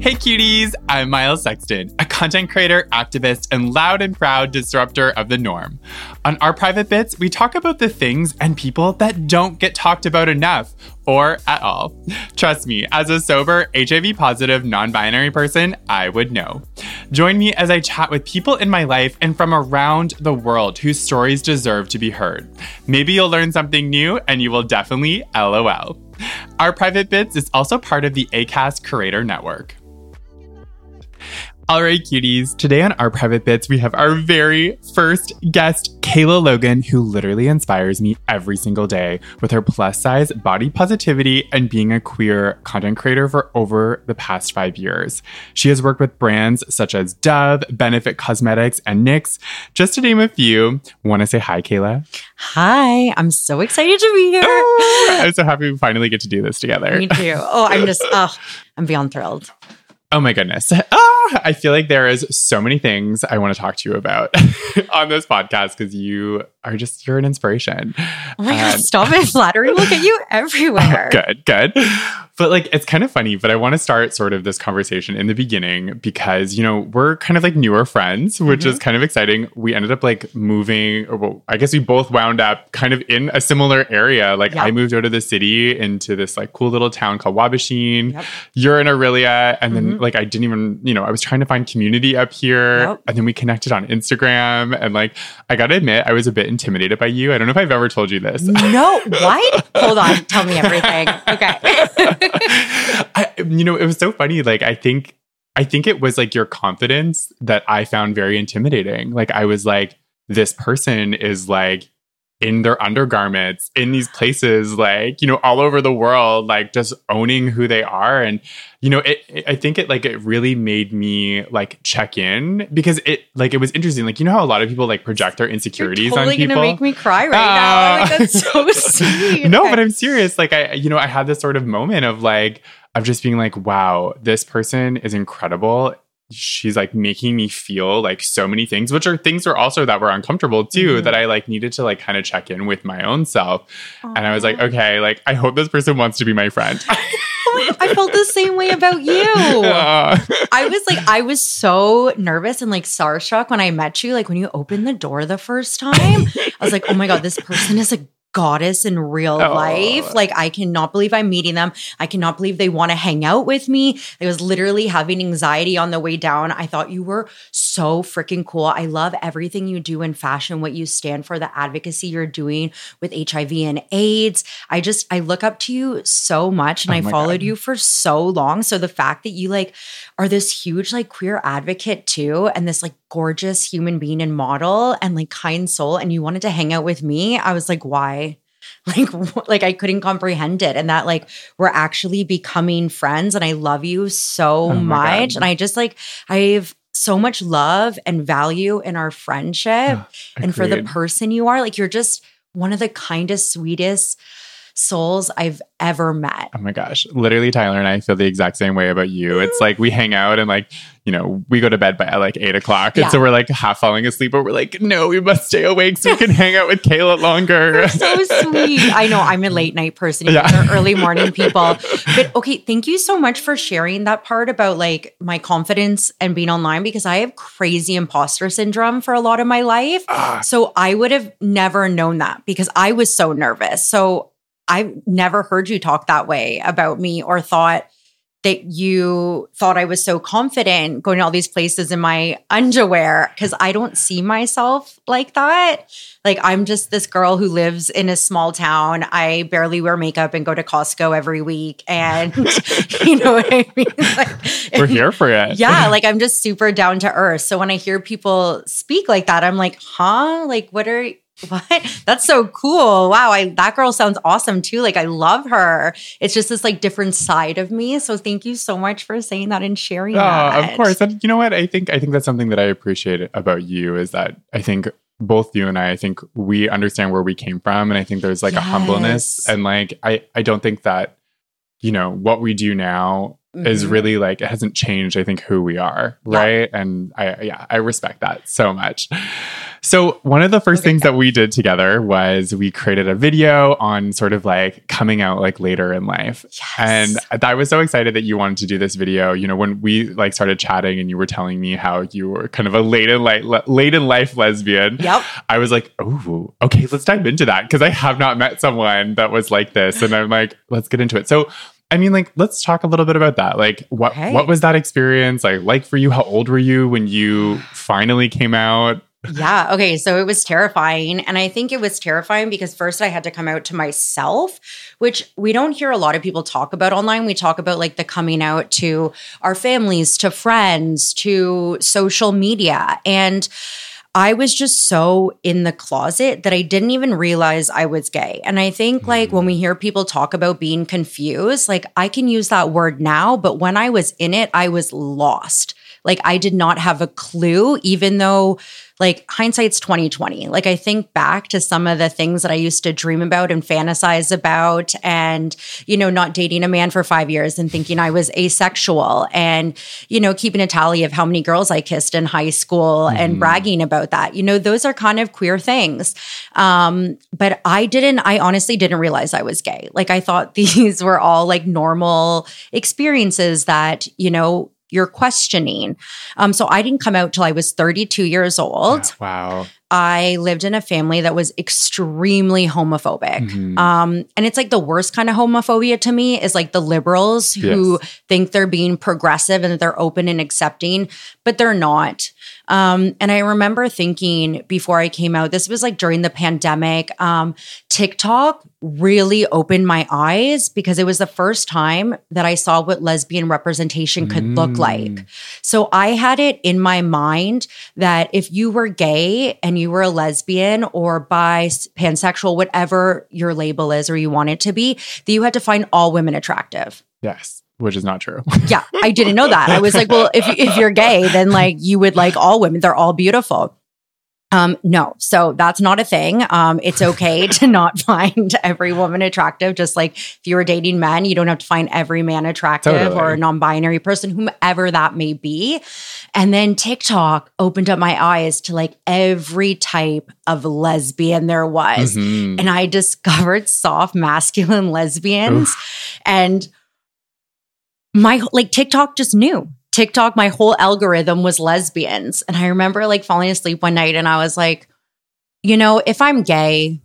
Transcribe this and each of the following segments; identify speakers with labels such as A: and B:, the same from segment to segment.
A: Hey cuties, I'm Miles Sexton, a content creator, activist, and loud and proud disruptor of the norm. On our private bits, we talk about the things and people that don't get talked about enough or at all. Trust me, as a sober, HIV positive, non binary person, I would know. Join me as I chat with people in my life and from around the world whose stories deserve to be heard. Maybe you'll learn something new and you will definitely LOL. Our private bits is also part of the ACAST Creator Network. All right, cuties. Today on our private bits, we have our very first guest, Kayla Logan, who literally inspires me every single day with her plus size body positivity and being a queer content creator for over the past five years. She has worked with brands such as Dove, Benefit Cosmetics, and NYX, just to name a few. Want to say hi, Kayla?
B: Hi, I'm so excited to be here.
A: Oh, I'm so happy we finally get to do this together.
B: Me too. Oh, I'm just, oh, I'm beyond thrilled.
A: Oh my goodness. Ah, I feel like there is so many things I want to talk to you about on this podcast because you are just, you're an inspiration.
B: Oh my God,
A: And-
B: stop it. Flattery will get you everywhere.
A: good, good. But like, it's kind of funny, but I want to start sort of this conversation in the beginning because, you know, we're kind of like newer friends, which
B: Mm-hmm.
A: is kind of exciting. We ended up like moving, or well, I guess we both wound up kind of in a similar area. Like,
B: Yep.
A: I moved out of the city into this like cool little town called Waubaushene.
B: Yep.
A: You're in Orillia. And then,
B: Mhm.
A: like, I didn't even, you know, I was trying to find community up here.
B: Yep.
A: And then we connected on Instagram. And like, I got to admit, I was a bit intimidated by you. I don't know if I've ever told you this.
B: No, what? Hold on. Tell me everything. Okay.
A: I, you know, it was so funny. Like, I think, I think it was like your confidence that I found very intimidating. Like, I was like, this person is like in their undergarments in these places, like, you know, all over the world, like just owning who they are. And, you know, it, it- I think it like, it really made me like check in because it, like, it was interesting. Like, you know how a lot of people like project their insecurities You're
B: totally
A: on people?
B: gonna make me cry right ah. now. Like, that's so sweet.
A: no, but I'm serious. Like I, you know, I had this sort of moment of like, of just being like, wow, this person is incredible. She's like making me feel like so many things, which are things are also that were uncomfortable too,
B: Mhm.
A: that I like needed to like kind of check in with my own self. And I was like, okay, like I hope this person wants to be my friend.
B: I felt the same way about you.
A: Uh,
B: I was like, I was so nervous and like starstruck when I met you. Like when you opened the door the first time, I was like, oh my God, this person is a goddess in real
A: Oh.
B: life. Like, I cannot believe I'm meeting them. I cannot believe they want to hang out with me. I was literally having anxiety on the way down. I thought you were so freaking cool. I love everything you do in fashion, what you stand for, the advocacy you're doing with HIV and AIDS. I just, I look up to you so much and
A: Oh
B: I followed
A: God.
B: you for so long. So the fact that you like are this huge like queer advocate too and this like gorgeous human being and model and like kind soul and you wanted to hang out with me i was like why like like i couldn't comprehend it and that like we're actually becoming friends and i love you so
A: Oh
B: much
A: God.
B: and i just like i have so much love and value in our friendship and for the person you are like you're just one of the kindest sweetest souls i've ever met
A: Oh my gosh. Literally, Tyler and I feel the exact same way about you. It's like we hang out and like, you know, we go to bed by like eight o'clock. And so we're like half falling asleep, but we're like, no, we must stay awake so we can hang out with Kayla longer.
B: so sweet. I know I'm a late night person.
A: Yeah.
B: early morning people. But okay, thank you so much for sharing that part about like my confidence and being online because I have crazy imposter syndrome for a lot of my life.
A: Ah,
B: So I would have never known that because I was so nervous. So I've never heard you talk that way about me or thought that you thought I was so confident going to all these places in my underwear because I don't see myself like that. Like I'm just this girl who lives in a small town. I barely wear makeup and go to Costco every week. And you know what I mean? Like,
A: We're here for it.
B: yeah, like I'm just super down to earth. So when I hear people speak like that, I'm like, huh? Like, what are what? That's so cool. Wow, I that girl sounds awesome too. Like I love her. It's just this like different side of me. So thank you so much for saying that and sharing
A: Oh,
B: that.
A: of course. And you know what? I think I think that's something that I appreciate about you is that I think both you and I, I think we understand where we came from. And I think there's like a humbleness. And like I I don't think that, you know, what we do now is
B: Mhm.
A: really like it hasn't changed, I think, who we are.
B: Yeah.
A: Right. And I yeah, I respect that so much. So one of the first
B: Okay.
A: things that we did together was we created a video on sort of like coming out like later in life.
B: Yes.
A: And I was so excited that you wanted to do this video. You know, when we like started chatting and you were telling me how you were kind of a late in life, late in life lesbian.
B: Yep.
A: I was like, oh, okay, let's dive into that because I have not met someone that was like this, and I'm like, let's get into it. So, I mean, like, let's talk a little bit about that. Like, what
B: Okay.
A: what was that experience like? Like for you, how old were you when you finally came out?
B: Yeah. Okay. So it was terrifying. And I think it was terrifying because first I had to come out to myself, which we don't hear a lot of people talk about online. We talk about like the coming out to our families, to friends, to social media. And I was just so in the closet that I didn't even realize I was gay. And I think, like, when we hear people talk about being confused, like, I can use that word now, but when I was in it, I was lost. Like, I did not have a clue, even though, like, hindsight's 2020. Like, I think back to some of the things that I used to dream about and fantasize about, and, you know, not dating a man for five years and thinking I was asexual, and, you know, keeping a tally of how many girls I kissed in high school and bragging about that. You know, those are kind of queer things. Um, but I didn't, I honestly didn't realize I was gay. Like, I thought these were all like normal experiences that, you know, you're questioning. Um, so I didn't come out till I was 32 years old.
A: Wow.
B: I lived in a family that was extremely homophobic.
A: Mhm.
B: Um, and it's like the worst kind of homophobia to me is like the liberals who think they're being progressive and that they're open and accepting, but they're not. Um, and I remember thinking before I came out, this was like during the pandemic, um, TikTok really opened my eyes because it was the first time that I saw what lesbian representation could look mm. like. So I had it in my mind that if you were gay and you were a lesbian or bi, pansexual, whatever your label is or you want it to be, that you had to find all women attractive.
A: Yes, which is not true.
B: Yeah, I didn't know that. I was like, well, if if you're gay, then like you would like all women. They're all beautiful. Um, no, so that's not a thing. Um, it's okay to not find every woman attractive. Just like if you were dating men, you don't have to find every man attractive
A: Totally.
B: or a non-binary person, whomever that may be. And then TikTok opened up my eyes to like every type of lesbian there was
A: Mhm.
B: and I discovered soft masculine lesbians and my like TikTok just knew. TikTok my whole algorithm was lesbians and I remember like falling asleep one night and I was like, you know, if I'm gay,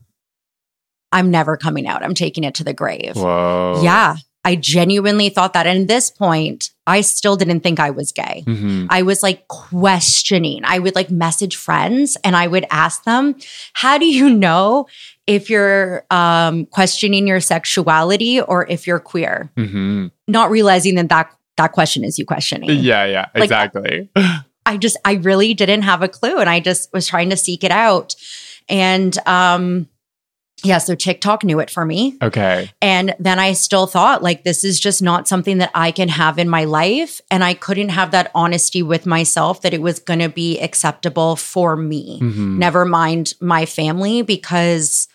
B: I'm never coming out. I'm taking it to the grave.
A: Whoa.
B: Yeah, I genuinely thought that and at this point, I still didn't think I was gay.
A: Mhm.
B: I was like questioning. I would like message friends and I would ask them, how do you know if you're um, questioning your sexuality or if you're queer?
A: Mhm.
B: Not realizing that that, that question is you questioning.
A: Yeah, yeah,
B: Like-
A: exactly.
B: I just, I really didn't have a clue and I just was trying to seek it out. And um, yeah, so TikTok knew it for me.
A: okay.
B: And then I still thought, like, this is just not something that I can have in my life. And I couldn't have that honesty with myself that it was going to be acceptable for me,
A: Mhm.
B: never mind my family, because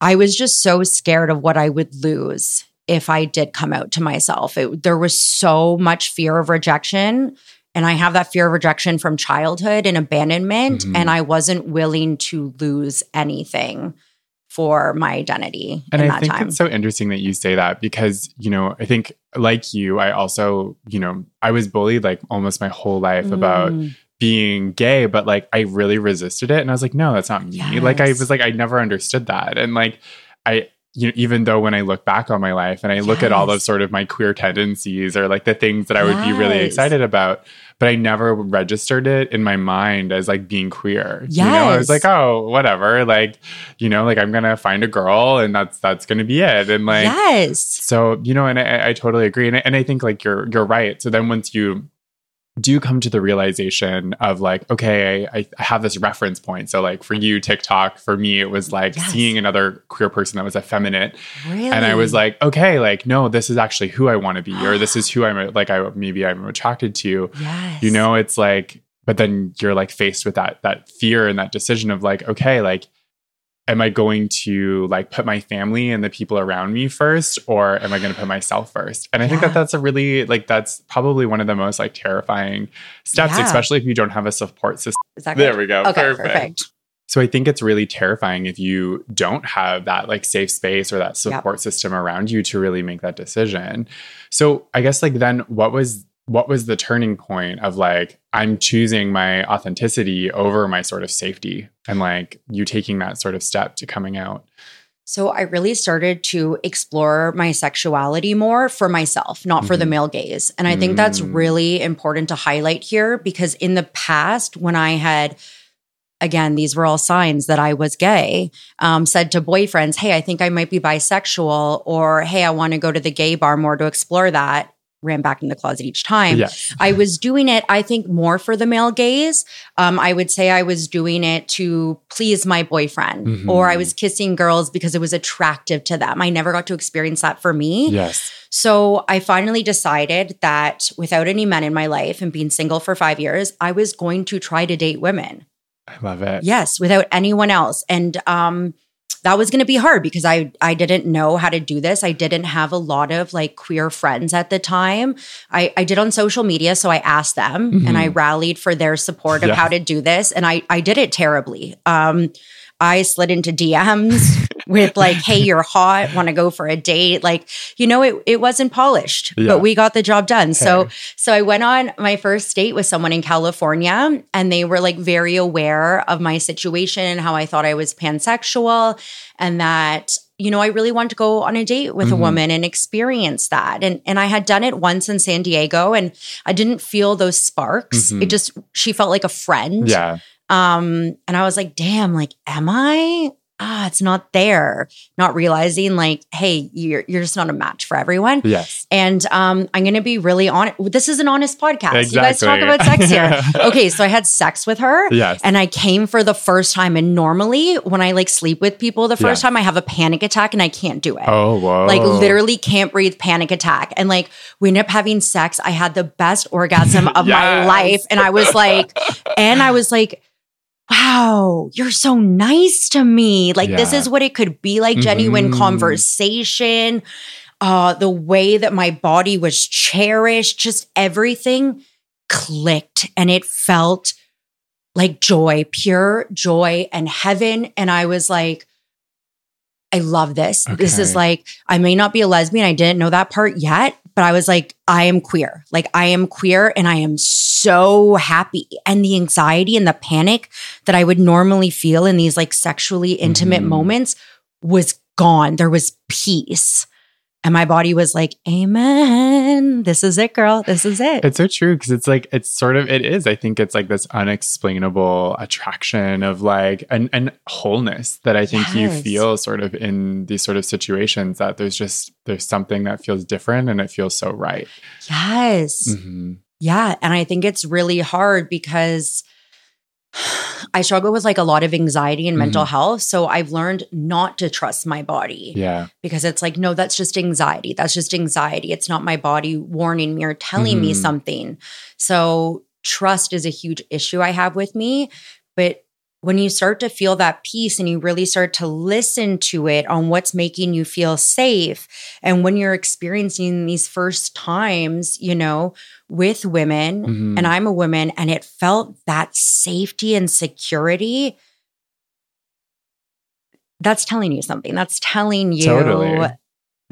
B: I was just so scared of what I would lose if I did come out to myself. It, there was so much fear of rejection. And I have that fear of rejection from childhood and abandonment.
A: Mhm.
B: And I wasn't willing to lose anything for my identity
A: And
B: in
A: I
B: that
A: think
B: time.
A: it's so interesting that you say that because, you know, I think like you, I also, you know, I was bullied like almost my whole life about
B: Mm.
A: being gay, but like I really resisted it. And I was like, no, that's not me. Like I was like, I never understood that. And like, I, you know, even though when I look back on my life and I look at all of sort of my queer tendencies or like the things that I would be really excited about, but I never registered it in my mind as like being queer. You know, I was like, oh, whatever. Like, you know, like I'm gonna find a girl and that's that's gonna be it. And like
B: yes.
A: so, you know, and I, I totally agree. And I, and I think like you're you're right. So then once you do come to the realization of like, okay, I, I have this reference point. So like for you, TikTok, for me, it was like
B: Yes.
A: seeing another queer person that was effeminate.
B: Really?
A: And I was like, okay, like, no, this is actually who I want to be, or this is who I'm like I maybe I'm attracted to.
B: yes.
A: You know, it's like, but then you're like faced with that that fear and that decision of like, okay, like am I going to like put my family and the people around me first or am I going to put myself first? And I think that that's a really like that's probably one of the most like terrifying steps
B: Yeah.
A: especially if you don't have a support system.
B: Is that
A: There we go.
B: Okay,
A: perfect.
B: perfect.
A: So I think it's really terrifying if you don't have that like safe space or that
B: Yep.
A: support system around you to really make that decision. So I guess like then what was what was the turning point of like I'm choosing my authenticity over my sort of safety and like you taking that sort of step to coming out.
B: So I really started to explore my sexuality more for myself, not for the
A: Mhm.
B: male gaze. And I think that's
A: Mm.
B: really important to highlight here because in the past, when I had again, these were all signs that I was gay, um, said to boyfriends, Hey, I think I might be bisexual, or Hey, I want to go to the gay bar more to explore that. Ran back in the closet each time.
A: Yes.
B: I was doing it, I think, more for the male gaze. Um, I would say I was doing it to please my boyfriend,
A: Mhm.
B: or I was kissing girls because it was attractive to them. I never got to experience that for me.
A: Yes.
B: So I finally decided that without any men in my life and being single for five years, I was going to try to date women.
A: I love it.
B: Yes, without anyone else. And um that was going to be hard because I I didn't know how to do this. I didn't have a lot of like queer friends at the time. I I did on social media so I asked them and I rallied for their support of
A: Yeah.
B: how to do this and I I did it terribly. Um I slid into DMs with like, "Hey, you're hot. Want to go for a date?" Like, you know, it it wasn't polished,
A: Yeah.
B: but we got the job done. So,
A: Hey.
B: so I went on my first date with someone in California, and they were like very aware of my situation and how I thought I was pansexual, and that you know I really wanted to go on a date with a
A: Mhm.
B: woman and experience that. And and I had done it once in San Diego, and I didn't feel those sparks.
A: Mhm.
B: It just she felt like a friend.
A: Yeah.
B: Um, and I was like, damn, like, am I? Ah, it's not there. Not realizing, like, hey, you're you're just not a match for everyone.
A: Yes.
B: And um, I'm gonna be really honest. This is an honest podcast. You guys talk about sex here. okay, so I had sex with her.
A: Yes.
B: And I came for the first time. And normally, when I like sleep with people the first
A: Yeah.
B: time, I have a panic attack and I can't do it
A: oh, whoa.
B: like literally can't breathe panic attack and like we ended up having sex i had the best orgasm of my life and i was like and i was like wow you're so nice to me like this is what it could be like genuine
A: Mhm.
B: conversation uh the way that my body was cherished just everything clicked and it felt like joy pure joy and heaven and i was like I love this. This is like, I may not be a lesbian. I didn't know that part yet, but I was like, I am queer. Like, I am queer and I am so happy. And the anxiety and the panic that I would normally feel in these like sexually intimate
A: Mhm.
B: moments was gone. There was peace. And my body was like, Amen. This is it, girl. This is it.
A: It's so true because it's like it's sort of it is. I think it's like this unexplainable attraction of like an and wholeness that I think you feel sort of in these sort of situations that there's just there's something that feels different and it feels so right.
B: yes.
A: Mhm.
B: Yeah. And I think it's really hard because I struggle with like a lot of anxiety and mental health. So I've learned not to trust my body
A: Yeah.
B: because it's like, no, that's just anxiety. That's just anxiety. It's not my body warning me or telling me
A: Mhm.
B: something. So trust is a huge issue I have with me. But when you start to feel that peace and you really start to listen to it on what's making you feel safe, and when you're experiencing these first times, you know, with women,
A: Mhm.
B: and I'm a woman, and it felt that safety and security. That's telling you something. That's telling you
A: Totally.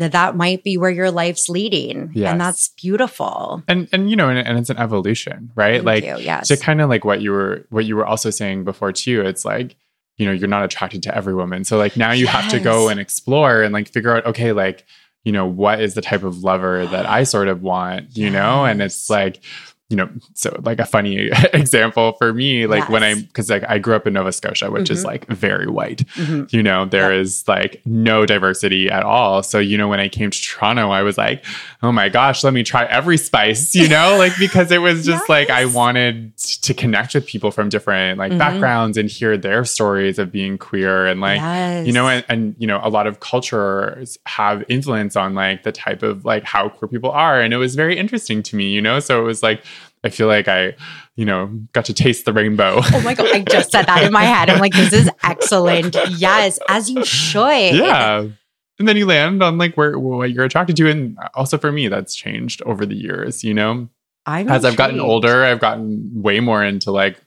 B: That that might be where your life's leading,
A: Yes.
B: and that's beautiful.
A: and and you know and, and it's an evolution, right?
B: Thank
A: like
B: you. yes,
A: to kind of like what you were what you were also saying before too. It's like you know, you're not attracted to every woman. So like now you have to go and explore and like figure out, okay, like, you know, what is the type of lover that I sort of want, you know? And it's like, you know, so like a funny example for me, like when I,
B: Yes.
A: because like I grew up in Nova Scotia, which is
B: Mhm.
A: like very white,
B: Mhm.
A: you know, there
B: Yep.
A: is like no diversity at all. So, you know, when I came to Toronto, I was like, oh my gosh, let me try every spice, you know, like because it was just like I wanted to connect with people from different like
B: Mhm.
A: backgrounds and hear their stories of being queer and like, you know, and, and you know, a lot of cultures have influence on like the type of like how queer people are. And it was very interesting to me, you know. So it was like I feel like I, you know, got to taste the rainbow.
B: Oh my god! I just said that in my head. I'm like, this is excellent. Yes, as you should.
A: yeah. And then you land on like where what you're attracted to. And also for me, that's changed over the years, you know.
B: I'm
A: As I've gotten older, I've gotten way more into like,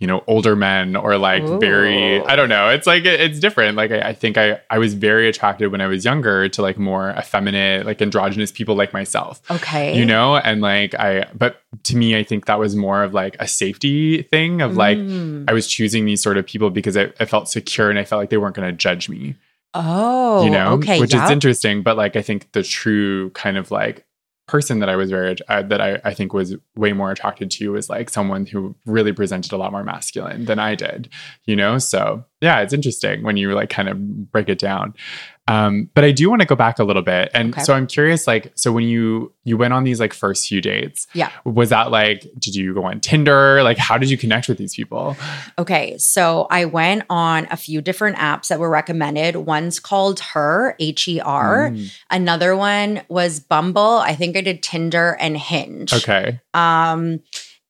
A: you know, older men or like very i don't know. It's like, it- it's different. Like, I, I think I, I was very attracted when I was younger to like more effeminate, like androgynous people like myself.
B: Okay.
A: You know, and like I, but to me, I think that was more of like a safety thing of like,
B: Mm.
A: I was choosing these sort of people because I, I felt secure and I felt like they weren't going to judge me
B: Oh,
A: you know,
B: okay,
A: which is interesting. But like, I think the true kind of like person that I was very uh, that I, I think was way more attracted to was like someone who really presented a lot more masculine than I did, you know. So yeah, it's interesting when you like kind of break it down. Um, but I do want to go back a little bit, and
B: Okay.
A: so I'm curious. Like, so when you you went on these like first few dates,
B: Yeah.
A: was that like did you go on Tinder? Like, how did you connect with these people?
B: Okay, so I went on a few different apps that were recommended. One's called Her, H E R.
A: Mm,
B: Another one was Bumble. I think I did Tinder and Hinge.
A: okay,
B: Um,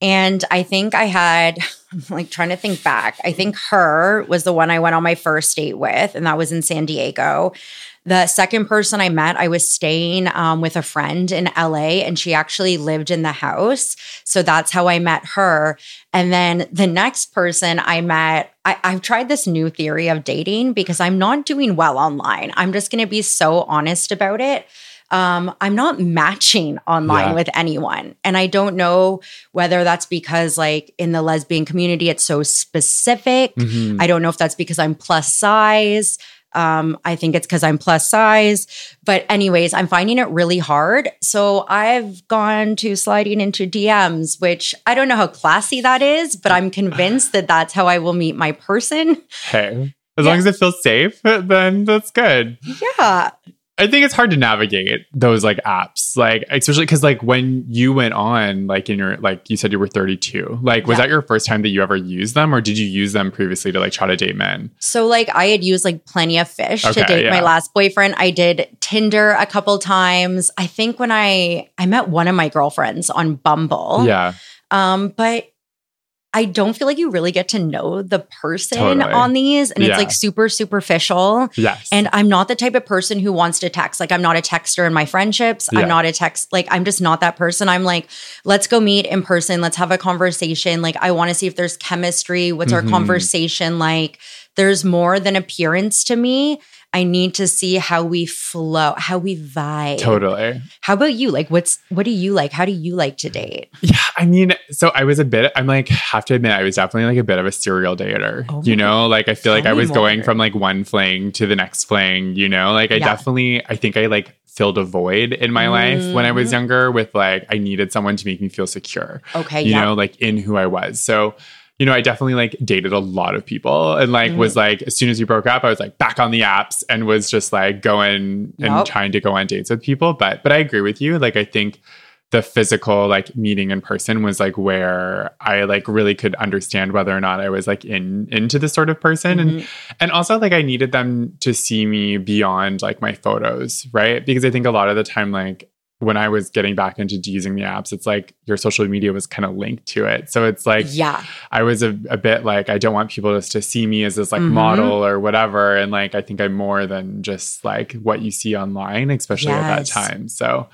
B: and I think I had, I'm like trying to think back. I think her was the one I went on my first date with, and that was in San Diego. The second person I met, I was staying um, with a friend in LA, and she actually lived in the house. So that's how I met her. And then the next person I met, I, I've tried this new theory of dating because I'm not doing well online. I'm just going to be so honest about it. Um, I'm not matching online
A: Yeah.
B: with anyone. And I don't know whether that's because, like, in the lesbian community, it's so specific.
A: Mhm.
B: I don't know if that's because I'm plus size. Um, I think it's because I'm plus size. But, anyways, I'm finding it really hard. So I've gone to sliding into DMs, which I don't know how classy that is, but I'm convinced that that's how I will meet my person.
A: hey. As
B: Yeah.
A: long as it feels safe, then that's good.
B: Yeah.
A: I think it's hard to navigate those like apps, like especially because like when you went on, like in your like you said you were 32. Like, was
B: Yeah.
A: that your first time that you ever used them, or did you use them previously to like try to date men?
B: So like I had used like plenty of fish
A: Okay,
B: to date my last boyfriend. I did Tinder a couple times. I think when I I met one of my girlfriends on Bumble.
A: Yeah,
B: Um, but I don't feel like you really get to know the person
A: Totally.
B: on these and
A: Yeah.
B: it's like super superficial.
A: yes,
B: And I'm not the type of person who wants to text. Like, I'm not a texter in my friendships.
A: Yeah.
B: I'm not a text. Like, I'm just not that person. I'm like, let's go meet in person. Let's have a conversation. Like, I want to see if there's chemistry. What's our
A: Mhm.
B: conversation like? There's more than appearance to me. I need to see how we flow, how we vibe.
A: totally.
B: How about you? Like, what's what do you like? How do you like to date?
A: Yeah, I mean, so I was a bit. I'm like have to admit, I was definitely like a bit of a serial dater.
B: Oh
A: you know, like I feel like I was going from like one fling to the next fling. You know, like I
B: Yeah.
A: definitely, I think I like filled a void in my life when I was
B: Mhm.
A: younger with like I needed someone to make me feel secure.
B: Okay,
A: you
B: yeah.
A: know, like in who I was. So, you know, I definitely like dated a lot of people and like
B: Mm.
A: was like, as soon as we broke up, I was like back on the apps and was just like going and
B: Yup.
A: trying to go on dates with people. But, but I agree with you. Like, I think the physical like meeting in person was like where I like really could understand whether or not I was like in into this sort of person and
B: Mhm.
A: and also like I needed them to see me beyond like my photos, right? Because I think a lot of the time like when I was getting back into using the apps, it's like your social media was kind of linked to it. So it's like
B: yeah.
A: I was a, a bit like I don't want people just to see me as this like
B: Mhm.
A: model or whatever. And like I think I'm more than just like what you see online, especially at that time. So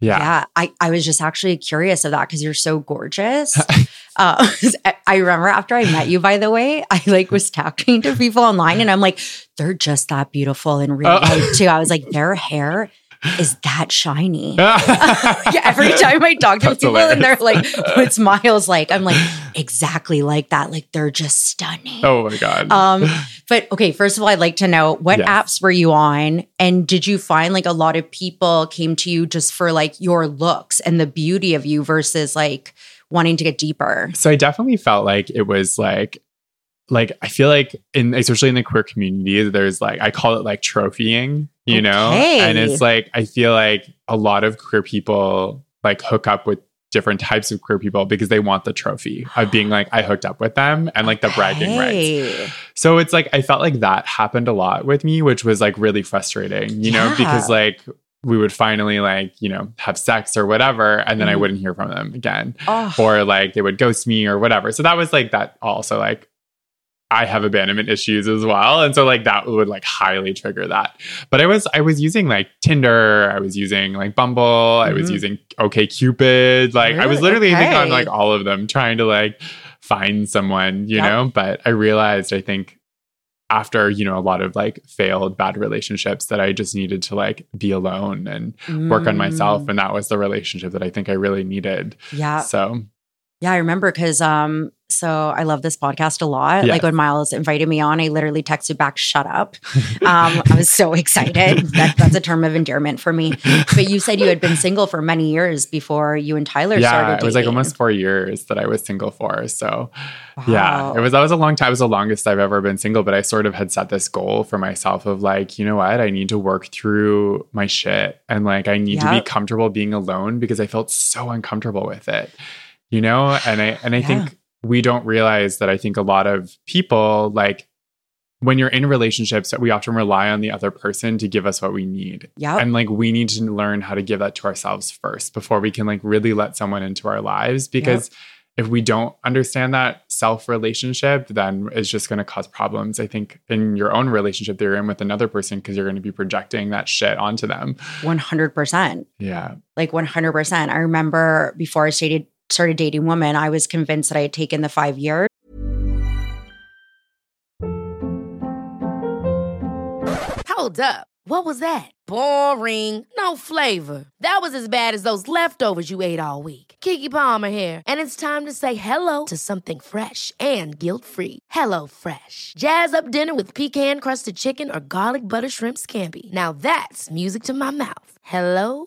A: yeah.
B: Yeah, I, I was just actually curious of that because you're so gorgeous. uh, I remember after I met you, by the way, I like was talking to people online and I'm like, they're just that beautiful in real
A: Oh.
B: life too. I was like, their hair is that shiny. Yeah, Every time I talk to
A: That's
B: people and they're like, what's Miles like? I'm like, exactly like that. Like they're just stunning.
A: oh my god.
B: Um, but okay, first of all, I'd like to know what
A: Yes.
B: apps were you on? And did you find like a lot of people came to you just for like your looks and the beauty of you versus like wanting to get deeper?
A: so I definitely felt like it was like like I feel like in especially in the queer community, there's like I call it like trophying, you know?
B: Okay.
A: And it's like I feel like a lot of queer people like hook up with different types of queer people because they want the trophy of being like I hooked up with them and like the bragging rights. So it's like I felt like that happened a lot with me, which was like really frustrating, you know, because like we would finally like, you know, have sex or whatever, and then I
B: Mhm.
A: wouldn't hear from them again.
B: Oh,
A: Or like they would ghost me or whatever. So that was like that also like I have abandonment issues as well. And so like that would like highly trigger that. But I was I was using like Tinder, I was using like Bumble, I was
B: Mhm.
A: using OkCupid. Like I was literally think on like all of them trying to like find someone, you
B: Yep.
A: know? But I realized I think after, you know, a lot of like failed bad relationships that I just needed to like be alone and work on myself.
B: Mm,
A: And that was the relationship that I think I really needed.
B: Yeah.
A: So
B: Yeah, I remember because um, so I love this podcast a lot.
A: Yeah.
B: Like when Miles invited me on, I literally texted back, "Shut up." Um, I was so excited. That, that's a term of endearment for me. But you said you had been single for many years before you and Tyler started.
A: yeah, it was like almost four years that I was single for. So yeah, it was that was a long time. It was the longest I've ever been single, but I sort of had set this goal for myself of like, you know what? I need to work through my shit and like I need to be comfortable being alone because I felt so uncomfortable with it. You know? And I and I
B: Yeah.
A: think we don't realize that I think a lot of people like when you're in relationships that we often rely on the other person to give us what we need.
B: Yeah.
A: And like we need to learn how to give that to ourselves first before we can like really let someone into our lives because if we don't understand that self relationship, then it's just going to cause problems. I think in your own relationship that you're in with another person because you're going to be projecting that shit onto them.
B: one hundred percent.
A: Yeah.
B: Like one hundred percent. I remember before I started started dating women, I was convinced that I had taken the five years.
C: Hold up. What was that? Boring. No flavor. That was as bad as those leftovers you ate all week. Keke Palmer here, and it's time to say hello to something fresh and guilt-free. Hello Fresh. Jazz up dinner with pecan-crusted chicken or garlic butter shrimp scampi. Now that's music to my mouth. Hello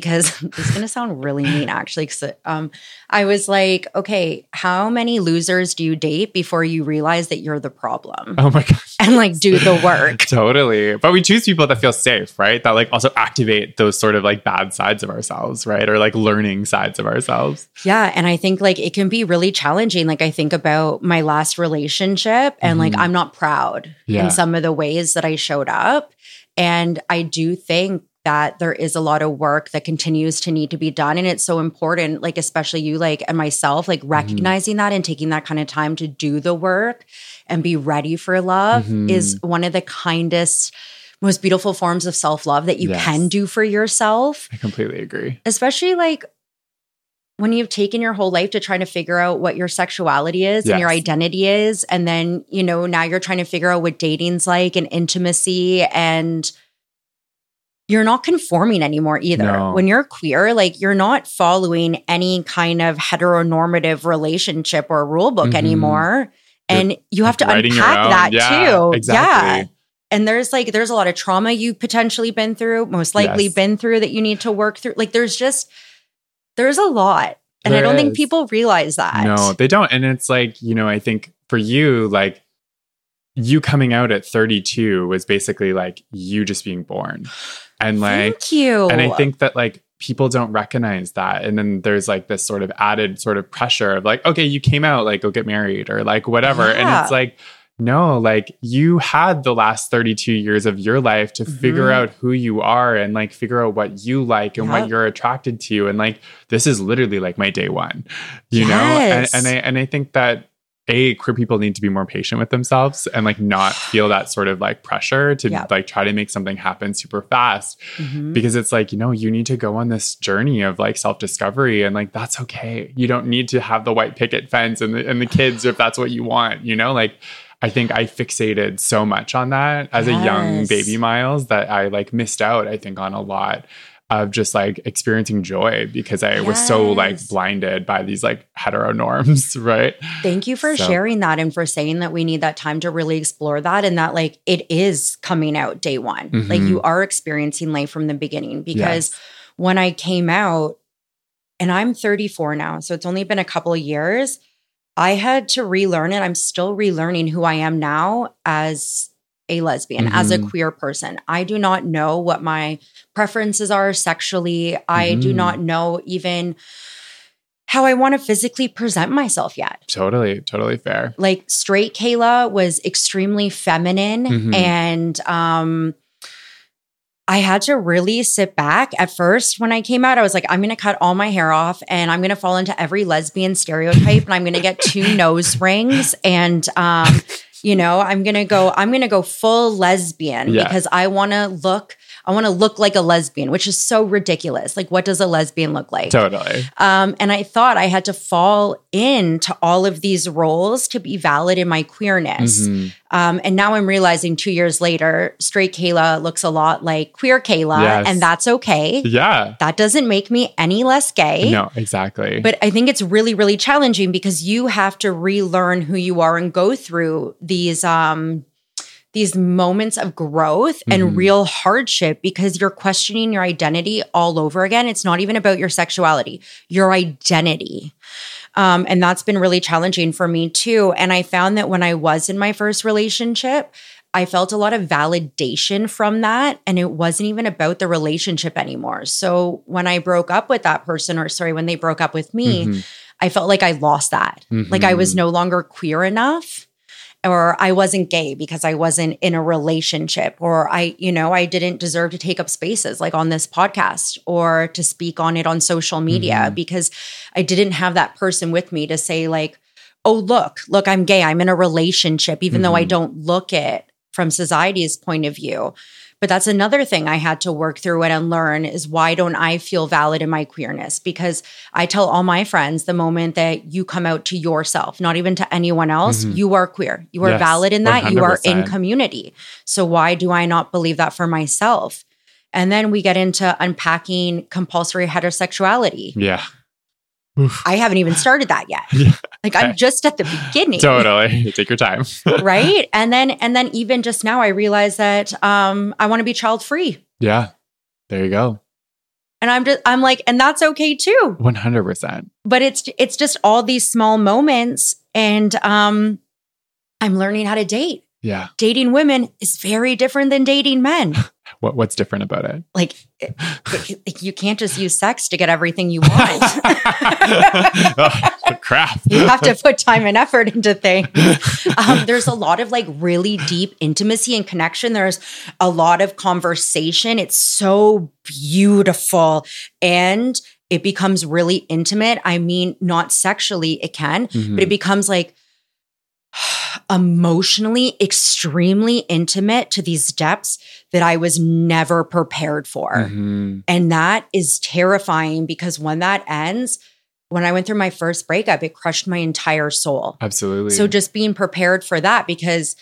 B: Because it's going to sound really mean actually 'cause, um I was like, okay, how many losers do you date before you realize that you're the problem
A: Oh my gosh.
B: and like do the work?
A: Totally. But we choose people that feel safe, right? That like also activate those sort of like bad sides of ourselves, right? Or like learning sides of ourselves.
B: Yeah, and I think like it can be really challenging. Like I think about my last relationship and like
A: Mhm.
B: I'm not proud
A: Yeah.
B: in some of the ways that I showed up and I do think that there is a lot of work that continues to need to be done and it's so important like especially you like and myself like recognizing that and taking that kind of time to do the work and be ready for love
A: Mhm.
B: is one of the kindest most beautiful forms of self-love that you
A: Yes.
B: can do for yourself
A: I completely agree.
B: especially like when you've taken your whole life to try to figure out what your sexuality is and your identity is and then you know now you're trying to figure out what dating's like and intimacy and you're not conforming anymore either
A: No.
B: when you're queer like you're not following any kind of heteronormative relationship or rule book
A: Mhm.
B: anymore and you have to unpack that
A: Yeah,
B: too
A: Exactly.
B: yeah and there's like there's a lot of trauma you've potentially been through most likely
A: Yes.
B: been through that you need to work through like there's just there's a lot and i don't think people realize that
A: No, they don't. And it's like, you know, I think for you, like you coming out at 32 was basically like you just being born. And like
B: thank you
A: and I think that like people don't recognize that. And then there's like this sort of added sort of pressure of like, okay, you came out, like go get married or like whatever. And it's like, no, like you had the last 32 years of your life to figure
B: Mhm.
A: out who you are and like figure out what you like and
B: Yep.
A: what you're attracted to. And like this is literally like my day one, you know? And, and I and I think that a queer people need to be more patient with themselves and like not feel that sort of like pressure to
B: Yep.
A: like try to make something happen super fast
B: Mhm.
A: because it's like you know you need to go on this journey of like self-discovery and like that's okay you don't need to have the white picket fence and the, and the kids if that's what you want you know like i think i fixated so much on that as a young baby miles that i like missed out i think on a lot of just like experiencing joy because i was so like blinded by these like hetero norms right
B: Thank you for
A: So-
B: sharing that and for saying that we need that time to really explore that and that like it is coming out day one. Like
A: Mhm.
B: you are experiencing life from the beginning because
A: Yes.
B: when I came out and I'm 34 now, so it's only been a couple of years, I had to relearn it. I'm still relearning who I am now as a lesbian, as a
A: Mhm.
B: queer person. I do not know what my preferences are sexually. I do
A: Mhm.
B: not know even how I want to physically present myself yet
A: totally totally fair
B: like straight Kayla was extremely feminine
A: Mhm.
B: and um I had to really sit back at first when I came out. I was like, I'm going to cut all my hair off and I'm going to fall into every lesbian stereotype and I'm going to get two nose rings and um you know, I'm going to go I'm to go full lesbian
A: Yeah.
B: because I want to look I want to look like a lesbian, which is so ridiculous. Like what does a lesbian look like?
A: totally
B: Um, and I thought I had to fall into all of these roles to be valid in my queerness.
A: Mhm.
B: Um, and now I'm realizing two years later, straight Kayla looks a lot like queer Kayla,
A: Yes.
B: and that's okay.
A: yeah
B: That doesn't make me any less gay.
A: no exactly
B: But I think it's really, really challenging because you have to relearn who you are and go through these um these moments of growth and real hardship because you're questioning your identity all over again. It's not even about your sexuality, your identity. Um, and that's been really challenging for me too. And I found that when I was in my first relationship, I felt a lot of validation from that. And it wasn't even about the relationship anymore. So when I broke up with that person, or sorry, when they broke up with me,
A: Mhm.
B: I felt like I lost that. Like I was
A: Mhm.
B: no longer queer enough. Or I wasn't gay because I wasn't in a relationship, or I, you know, I didn't deserve to take up spaces like on this podcast or to speak on it on social media
A: Mhm.
B: because I didn't have that person with me to say, like, oh, look, look, I'm gay. I'm in a relationship, even though I
A: Mhm.
B: don't look it from society's point of view. But that's another thing I had to work through and unlearn is why don't I feel valid in my queerness? Because I tell all my friends the moment that you come out to yourself, not even to anyone else,
A: Mhm.
B: you are queer. You are
A: Yes,
B: valid in that. You are in community. So why do I not believe that for myself? And then we get into unpacking compulsory heterosexuality.
A: yeah
B: I haven't even started that yet.
A: Yeah.
B: Like I'm just at the beginning.
A: Totally. Take your time.
B: Right? And then and then even just now i realized that um i want to be child free
A: yeah. There you go.
B: And i'm just i'm like and that's okay too.
A: 100%
B: but it's it's just all these small moments and um i'm learning how to date.
A: Yeah.
B: Dating women is very different than dating men
A: what what's different about it
B: like it- it- you can't just use sex to get everything you want
A: oh, crap
B: you have to put time and effort into things. Um, there's a lot of like really deep intimacy and connection. There's a lot of conversation. It's so beautiful. And it becomes really intimate. I mean, not sexually, it can,
A: Mhm.
B: but it becomes like emotionally extremely intimate to these depths that I was never prepared for.
A: Mhm.
B: And that is terrifying because when that ends, when I went through my first breakup, it crushed my entire soul.
A: absolutely
B: So just being prepared for that because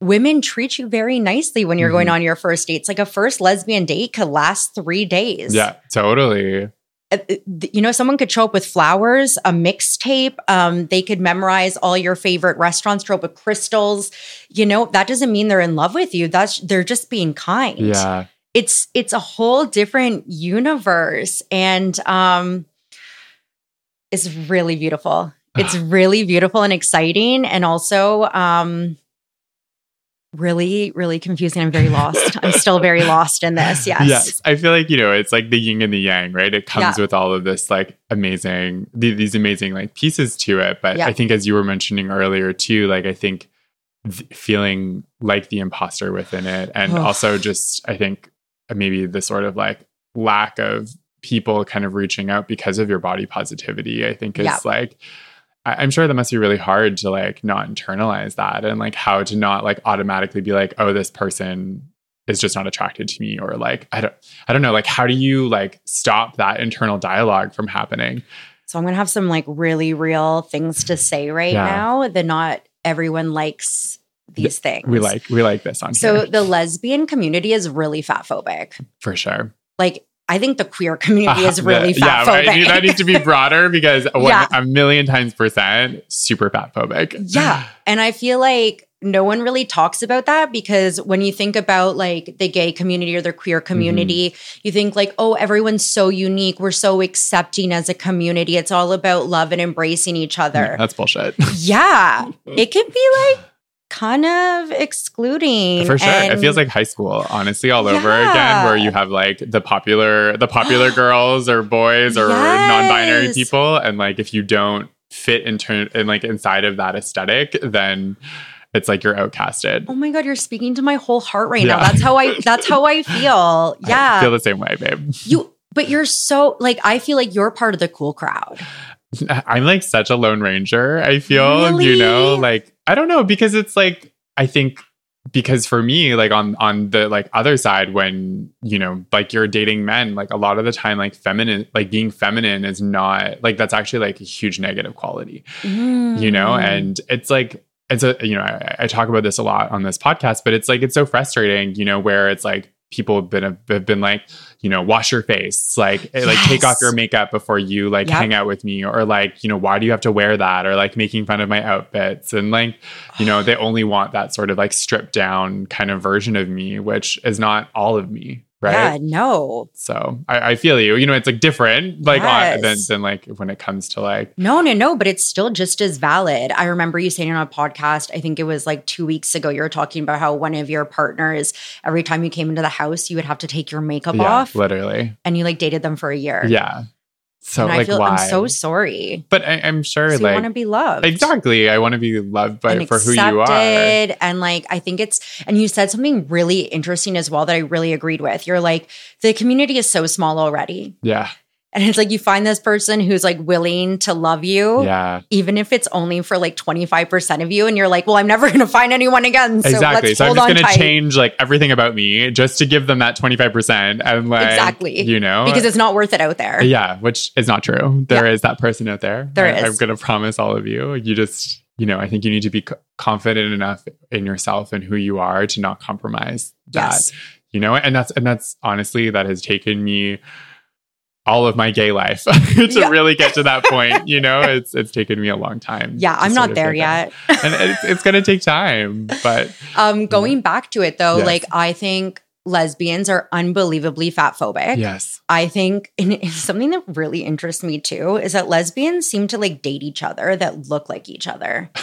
B: women treat you very nicely when you're going
A: Mhm.
B: on your first dates. Like a first lesbian date could last three days.
A: yeah totally
B: You know, someone could show up with flowers, a mixtape. Um, they could memorize all your favorite restaurants, show up with crystals. You know, that doesn't mean they're in love with you. That's they're just being kind
A: yeah
B: it's it's a whole different universe and um it's really beautiful it's really beautiful and exciting and also um really, really confusing. I'm very lost. I'm still very lost in this. Yes.
A: Yes. I feel like, you know, it's like the yin and the yang, right? It comes
B: Yeah.
A: with all of this like amazing, th- these amazing like pieces to it. But
B: Yeah.
A: I think, as you were mentioning earlier too, like I think th- feeling like the imposter within it. And also just, I think maybe the sort of like lack of people kind of reaching out because of your body positivity, I think is
B: Yeah.
A: like, I- I'm sure that must be really hard to like not internalize that and like how to not like automatically be like, oh, this person is just not attracted to me or like I don't I don't know like how do you like stop that internal dialogue from happening?
B: So I'm gonna have some like really real things to say right
A: Yeah.
B: now that not everyone likes these things.
A: We like we like this on
B: So
A: here
B: the lesbian community is really fat phobic.
A: for sure.
B: Like I think the queer community is
A: Uh,
B: really fat
A: yeah, right,
B: phobic.
A: that needs to be broader because one,
B: Yeah.
A: a million times percent super fat phobic.
B: Yeah. And I feel like no one really talks about that because when you think about like the gay community or the queer community, you think like, oh, everyone's so unique. We're so accepting as a community. It's all about love and embracing each other.
A: That's bullshit.
B: yeah. It can be like kind of excluding.
A: For sure. it feels like high school, honestly, all over again, where you have like the popular the popular girls or boys or non-binary people. And like if you don't fit in like inside of that aesthetic, then it's like you're outcasted.
B: Oh my god, you're speaking to my whole heart right now. That's how I that's how I feel. Yeah.
A: I feel the same way, babe.
B: you but you're so like I feel like you're part of the cool crowd.
A: I'm like such a lone ranger, I feel, you know, like I don't know, because it's like I think because for me, like on on the like other side, when you know, like you're dating men, like a lot of the time, like feminine, like being feminine is not like that's actually like a huge negative quality, you know,
B: Mm.
A: and it's like it's a you know I, I talk about this a lot on this podcast, but it's like it's so frustrating, you know, where it's like people have been have been like you know wash your face like eh, like take off your makeup before you like
B: Yep.
A: hang out with me or like you know why do you have to wear that? Or like making fun of my outfits. And like you know they only want that sort of like stripped down kind of version of me which is not all of me right
B: Yeah, no.
A: so I, I feel you you know it's like different like on, than, than like when it comes to like
B: No, no, no, but it's still just as valid. I remember you saying on a podcast, I think it was like two weeks ago, you were talking about how one of your partners, every time you came into the house, you would have to take your makeup
A: yeah
B: off
A: literally
B: and you like dated them for a year.
A: yeah so
B: and I feel
A: why
B: I'm so sorry.
A: but I, i'm sure
B: So you
A: like
B: want to be loved.
A: exactly i want to be loved by
B: and
A: for who you are.
B: And like, I think it's, and you said something really interesting as well that I really agreed with. You're like, the community is so small already.
A: yeah
B: And it's like you find this person who's like willing to love you,
A: yeah
B: even if it's only for like 25% of you. And you're like, well, I'm never going to find anyone again. So
A: exactly. So I'm just going to change like everything about me just to give them that 25% and like
B: Exactly.
A: you know
B: because it's not worth it out there.
A: yeah, which is not true. There is
B: Yeah.
A: that person out there.
B: There
A: I,
B: is.
A: I'm going to promise all of you. You just you know, I think you need to be confident enough in yourself and who you are to not compromise that.
B: Yes.
A: You know, and that's and that's honestly that has taken me all of my gay life to
B: Yeah.
A: really get to that point. You know, it's it's taken me a long time.
B: Yeah, I'm not there yet.
A: and it's, it's going to take time, but
B: Um, going back to it though,
A: Yes.
B: like I think lesbians are unbelievably fat phobic.
A: yes,
B: I think and it's something that really interests me too is that lesbians seem to like date each other that look like each other.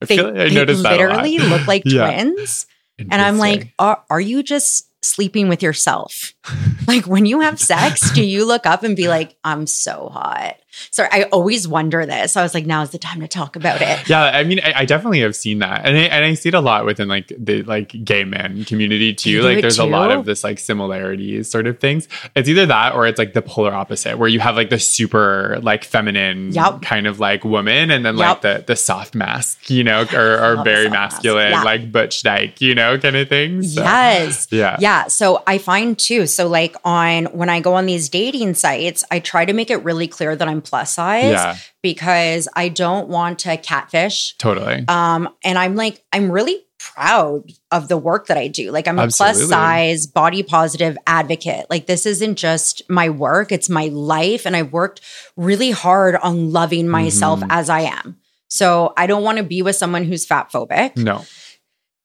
A: I
B: They,
A: feel like I
B: they
A: noticed that a lot.
B: literally look like
A: Yeah.
B: twins. And I'm like, are, are you just sleeping with yourself? like when you have sex, do you look up and be like, I'm so hot? So I always wonder this. I was like, now is the time to talk about it.
A: Yeah, I mean, I, I definitely have seen that, and I, and I see it a lot within like the like gay men community too. Like, there's a lot of this like similarities, sort of things. It's either that or it's like the polar opposite, where you have like the super like feminine
B: Yep.
A: kind of like woman, and then like the the soft masc, you know, or, or very masculine,
B: Yeah.
A: like butch dyke, you know, kind of thing. So,
B: Yes.
A: Yeah.
B: Yeah. So I find too. So, like, on when I go on these dating sites, I try to make it really clear that I'm plus size
A: Yeah.
B: because I don't want to catfish.
A: Totally.
B: Um, and I'm like, I'm really proud of the work that I do. Like, I'm a plus size, body positive advocate. Like, this isn't just my work, it's my life. And I've worked really hard on loving myself
A: Mhm.
B: as I am. So, I don't want to be with someone who's fat phobic.
A: no.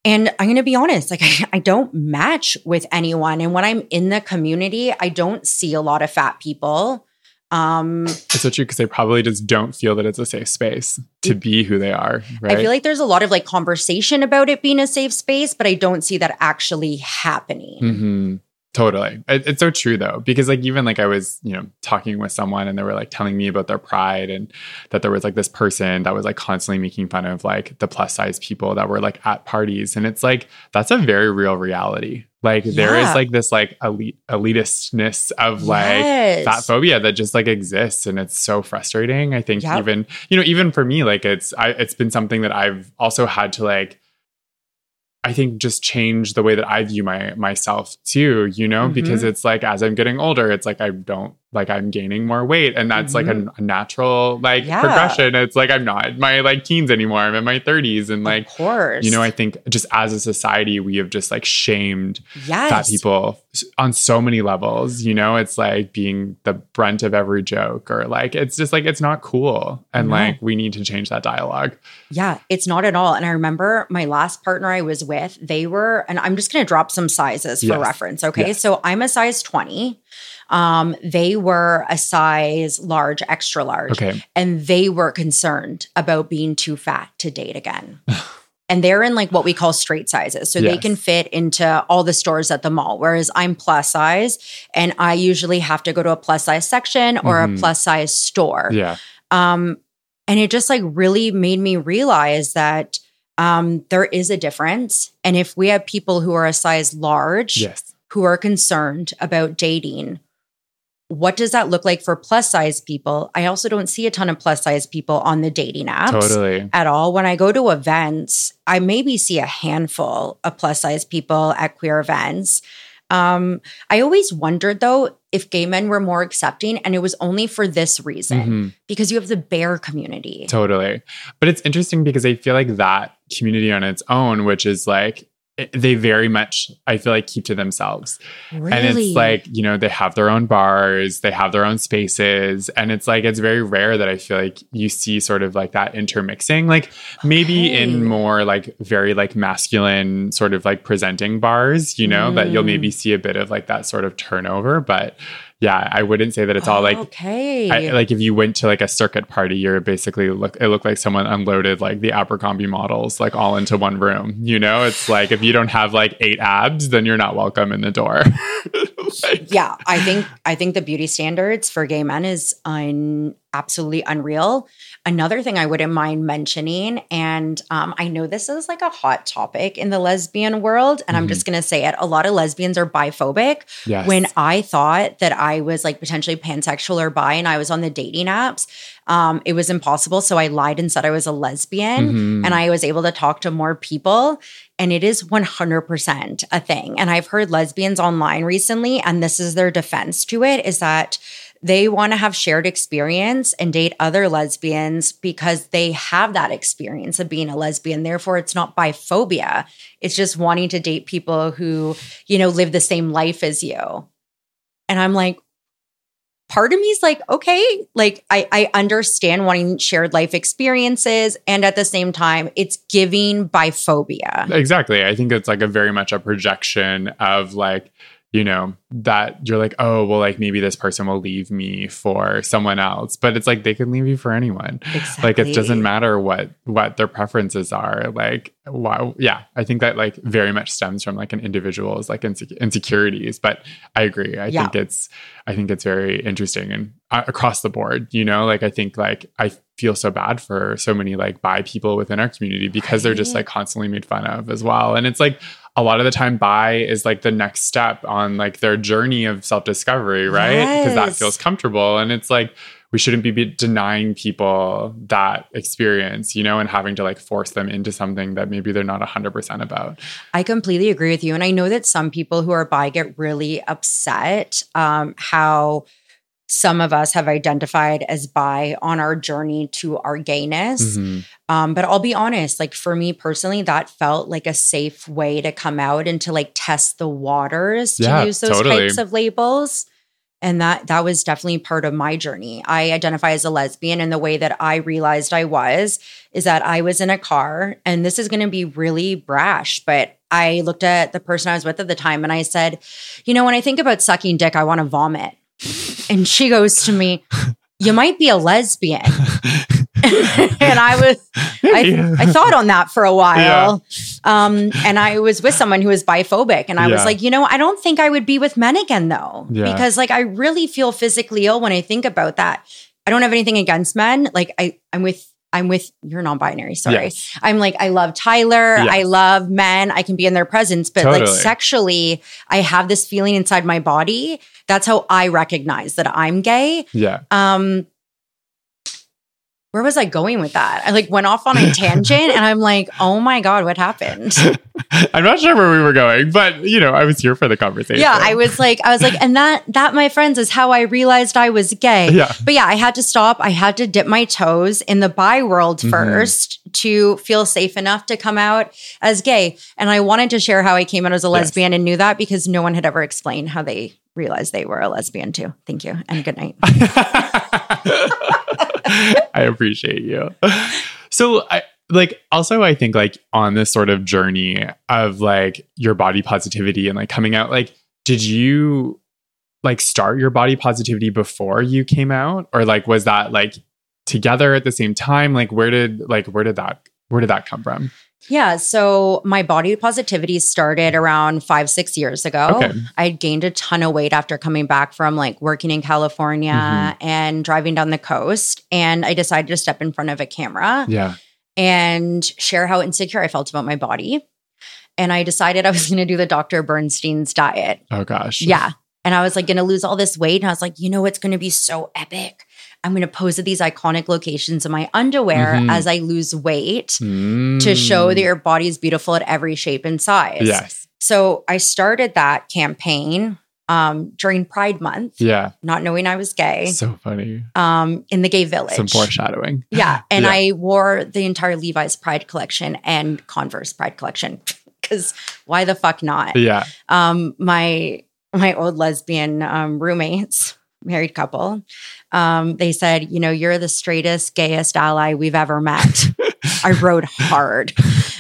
B: And I'm going to be honest, like I, I don't match with anyone. And when I'm in the community, I don't see a lot of fat people. Um,
A: It's so true because they probably just don't feel that it's a safe space to be who they are. Right.
B: I feel like there's a lot of like conversation about it being a safe space, but I don't see that actually happening.
A: hmm Totally. It, it's so true though, because like even like I was, you know, talking with someone and they were like telling me about their pride and that there was like this person that was like constantly making fun of like the plus size people that were like at parties. And it's like, that's a very real reality. Like there is like this like elite elitistness of like
B: Yes.
A: fat phobia that just like exists and it's so frustrating. I think
B: Yep.
A: even, you know, even for me, like it's I it's been something that I've also had to like I think just change the way that I view my myself too, you know,
B: Mhm.
A: because it's like as I'm getting older, it's like I don't like I'm gaining more weight and that's like mm-hmm. a, a natural like
B: Yeah.
A: progression. It's like I'm not in my like teens anymore. I'm in my 30s and like
B: of course.
A: you know, I think just as a society we have just like shamed
B: yes.
A: fat people on so many levels, you know, it's like being the brunt of every joke or like it's just like it's not cool and
B: No.
A: like we need to change that dialogue.
B: Yeah, it's not at all. And I remember my last partner I was with, they were, and I'm just going to drop some sizes for
A: Yes.
B: reference. Okay.
A: Yes.
B: So I'm a size 20. Um, they were a size large, extra large.
A: Okay.
B: And they were concerned about being too fat to date again. and they're in like what we call straight sizes. So they can fit into all the stores at the mall. Whereas I'm plus size and I usually have to go to a plus size section or
A: Mhm.
B: a plus size store.
A: Yeah.
B: Um, and it just like really made me realize that um, there is a difference. And if we have people who are a size large
A: Yes.
B: Who are concerned about dating, what does that look like for plus size people? I also don't see a ton of plus size people on the dating apps
A: Totally.
B: at all. When I go to events, I maybe see a handful of plus size people at queer events. Um, I always wondered though if gay men were more accepting, and it was only for this reason
A: Mhm.
B: because you have the bear community.
A: Totally. But it's interesting because I feel like that community on its own, which is like, they very much, I feel like, keep to themselves.
B: Really?
A: And it's like, you know, they have their own bars, they have their own spaces. And it's like, it's very rare that I feel like you see sort of like that intermixing. Like maybe
B: Okay.
A: in more like very like masculine sort of like presenting bars, you know, that you'll
B: Mm.
A: maybe see a bit of like that sort of turnover. But yeah, I wouldn't say that it's all like
B: okay.
A: I, like if you went to like a circuit party, you're basically look. It looked like someone unloaded like the Abercrombie models like all into one room. You know, it's like if you don't have like eight abs, then you're not welcome in the door. Like,
B: yeah, I think I think the beauty standards for gay men is un, absolutely unreal. Another thing I wouldn't mind mentioning, and um, I know this is like a hot topic in the lesbian world, and I'm just going to say it: a lot of lesbians are biphobic.
A: Yes.
B: When I thought that I was like potentially pansexual or bi, and I was on the dating apps, um, it was impossible. So I lied and said I was a lesbian,
A: Mhm.
B: and I was able to talk to more people. And it is 100% a thing. And I've heard lesbians online recently, and this is their defense to it is that they want to have shared experience and date other lesbians because they have that experience of being a lesbian. Therefore, it's not biphobia. It's just wanting to date people who, you know, live the same life as you. And I'm like, part of me is like, okay, like I, I understand wanting shared life experiences. And at the same time, it's giving biphobia.
A: exactly. I think it's like a very much a projection of like you know that you're like oh well like maybe this person will leave me for someone else. But it's like they can leave you for anyone. Like it doesn't matter what what their preferences are. Like wow yeah i think that like very much stems from like an individual's like insec- insecurities. But i agree. I
B: Yeah.
A: think it's i think it's very interesting and uh, across the board you know? Like i think like i feel so bad for so many like bi people within our community because they're just like constantly made fun of as well. And it's like a lot of the time bi is like the next step on like their journey of self-discovery right? Because that feels comfortable. And it's like we shouldn't be be denying people that experience you know and having to like force them into something that maybe they're not 100% about.
B: I completely agree with you. And I know that some people who are bi get really upset um, how some of us have identified as bi on our journey to our gayness.
A: Mhm.
B: Um, but I'll be honest, like for me personally, that felt like a safe way to come out and to like test the waters to
A: Yeah,
B: use those
A: totally.
B: types of labels. And that that was definitely part of my journey. I identify as a lesbian, and the way that I realized I was is that I was in a car, and this is going to be really brash, but I looked at the person I was with at the time, and I said, "You know, when I think about sucking dick, I want to vomit." And she goes to me, You might be a lesbian. and I was, I, I thought on that for a while. Um, and I was with someone who was biphobic. And I was like, you know, I don't think I would be with men again though.
A: Yeah.
B: Because like I really feel physically ill when I think about that. I don't have anything against men. Like I, I'm with I'm with you're non-binary, sorry.
A: Yes.
B: I'm like, I love Tyler.
A: Yes.
B: I love men. I can be in their presence. But like sexually, I have this feeling inside my body. That's how I recognize that I'm gay.
A: Yeah.
B: Um, where was I going with that? I like went off on a tangent and I'm like, oh my God, what happened?
A: I'm not sure where we were going, but you know, I was here for the conversation.
B: Yeah, I was like, I was like, and that that, my friends, is how I realized I was gay.
A: Yeah.
B: But yeah, I had to stop. I had to dip my toes in the bi world
A: Mm-hmm.
B: first to feel safe enough to come out as gay. And I wanted to share how I came out as a lesbian and knew that because no one had ever explained how they realized they were a lesbian too. Thank you. And good night.
A: I appreciate you. So I like also I think like on this sort of journey of like your body positivity and like coming out like did you like start your body positivity before you came out or like was that like together at the same time like where did like where did that where did that come from?
B: Yeah. So my body positivity started around five, six years ago.
A: Okay.
B: I had gained a ton of weight after coming back from like working in California
A: Mm-hmm.
B: and driving down the coast. And I decided to step in front of a camera
A: Yeah.
B: and share how insecure I felt about my body. And I decided I was going to do the Dr. Bernstein's diet.
A: Oh gosh.
B: Yeah. And I was like going to lose all this weight. And I was like, you know what's going to be so epic? I'm going to pose at these iconic locations in my underwear
A: Mhm.
B: as I lose weight
A: Mm.
B: to show that your body is beautiful at every shape and size.
A: Yes.
B: So I started that campaign um, during Pride Month,
A: Yeah.
B: not knowing I was gay,
A: So funny.
B: um, in the gay village.
A: Some foreshadowing.
B: Yeah. And
A: Yeah.
B: I wore the entire Levi's Pride collection and Converse Pride collection. Cause why the fuck not?
A: Yeah.
B: Um, my my old lesbian um, roommates, married couple, um, they said, you know, you're the straightest, gayest ally we've ever met. I rode hard.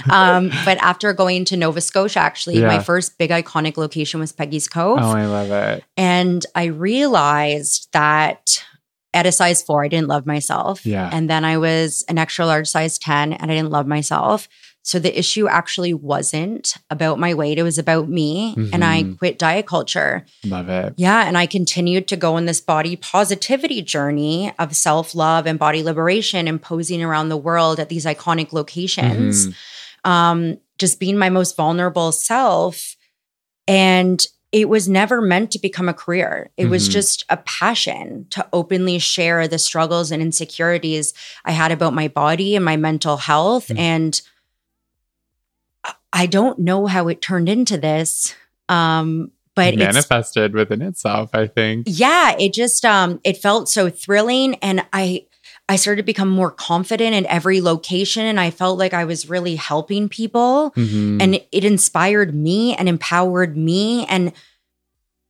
B: Um, but after going to Nova Scotia, actually,
A: Yeah.
B: my first big iconic location was Peggy's Cove.
A: Oh, I love it.
B: And I realized that at a size four, I didn't love myself.
A: Yeah.
B: And then I was an extra large size 10 and I didn't love myself. So the issue actually wasn't about my weight, it was about me. And I
A: Mhm.
B: quit diet culture.
A: Love it.
B: Yeah. And I continued to go on this body positivity journey of self love and body liberation and posing around the world at these iconic locations
A: Mhm.
B: um, just being my most vulnerable self. And it was never meant to become a career. It was
A: Mhm.
B: just a passion to openly share the struggles and insecurities I had about my body and my mental health.
A: Mm.
B: And I- don't know how it turned into this. Um, but
A: manifested within itself, I think.
B: yeah it just um it felt so thrilling and i i started to become more confident in every location and i felt like i was really helping people
A: Mhm.
B: and it inspired me and empowered me and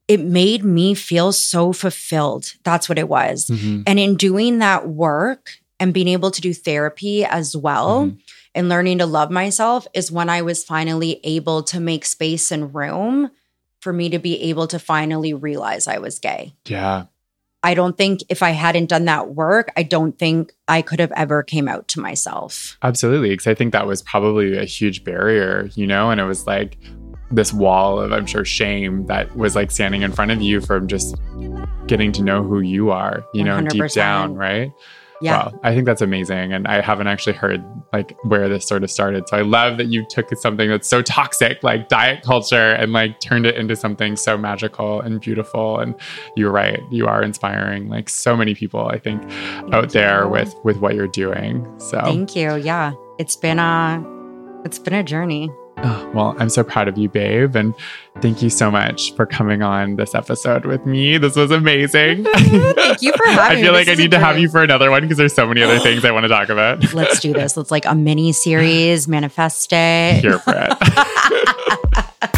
B: it made me feel so fulfilled that's what it was
A: Mhm.
B: and in doing that work and being able to do therapy as well
A: Mhm.
B: And learning to love myself is when I was finally able to make space and room for me to be able to finally realize I was gay.
A: Yeah.
B: I don't think if I hadn't done that work, I don't think I could have ever came out to myself.
A: Absolutely. Because I think that was probably a huge barrier, you know, and it was like this wall of, I'm sure, shame that was like standing in front of you from just getting to know who you are, you know, deep
B: 100%.
A: down, right?
B: Yeah.
A: Wow. I think that's amazing. And I haven't actually heard like where this sort of started. So I love that you took something that's so toxic, like diet culture, and like turned it into something so magical and beautiful. And you're right. You are inspiring like so many people, I think, out there with with what you're doing. So
B: Thank you. Yeah. It's been a it's been a journey.
A: Oh, well, I'm so proud of you, babe. And thank you so much for coming on this episode with me. This was amazing.
B: Thank you for having me.
A: I feel like
B: This
A: I need to have you for another one because there's so many other things I want to talk about.
B: Let's do this. Let's like a mini series, manifest it.
A: Here for it.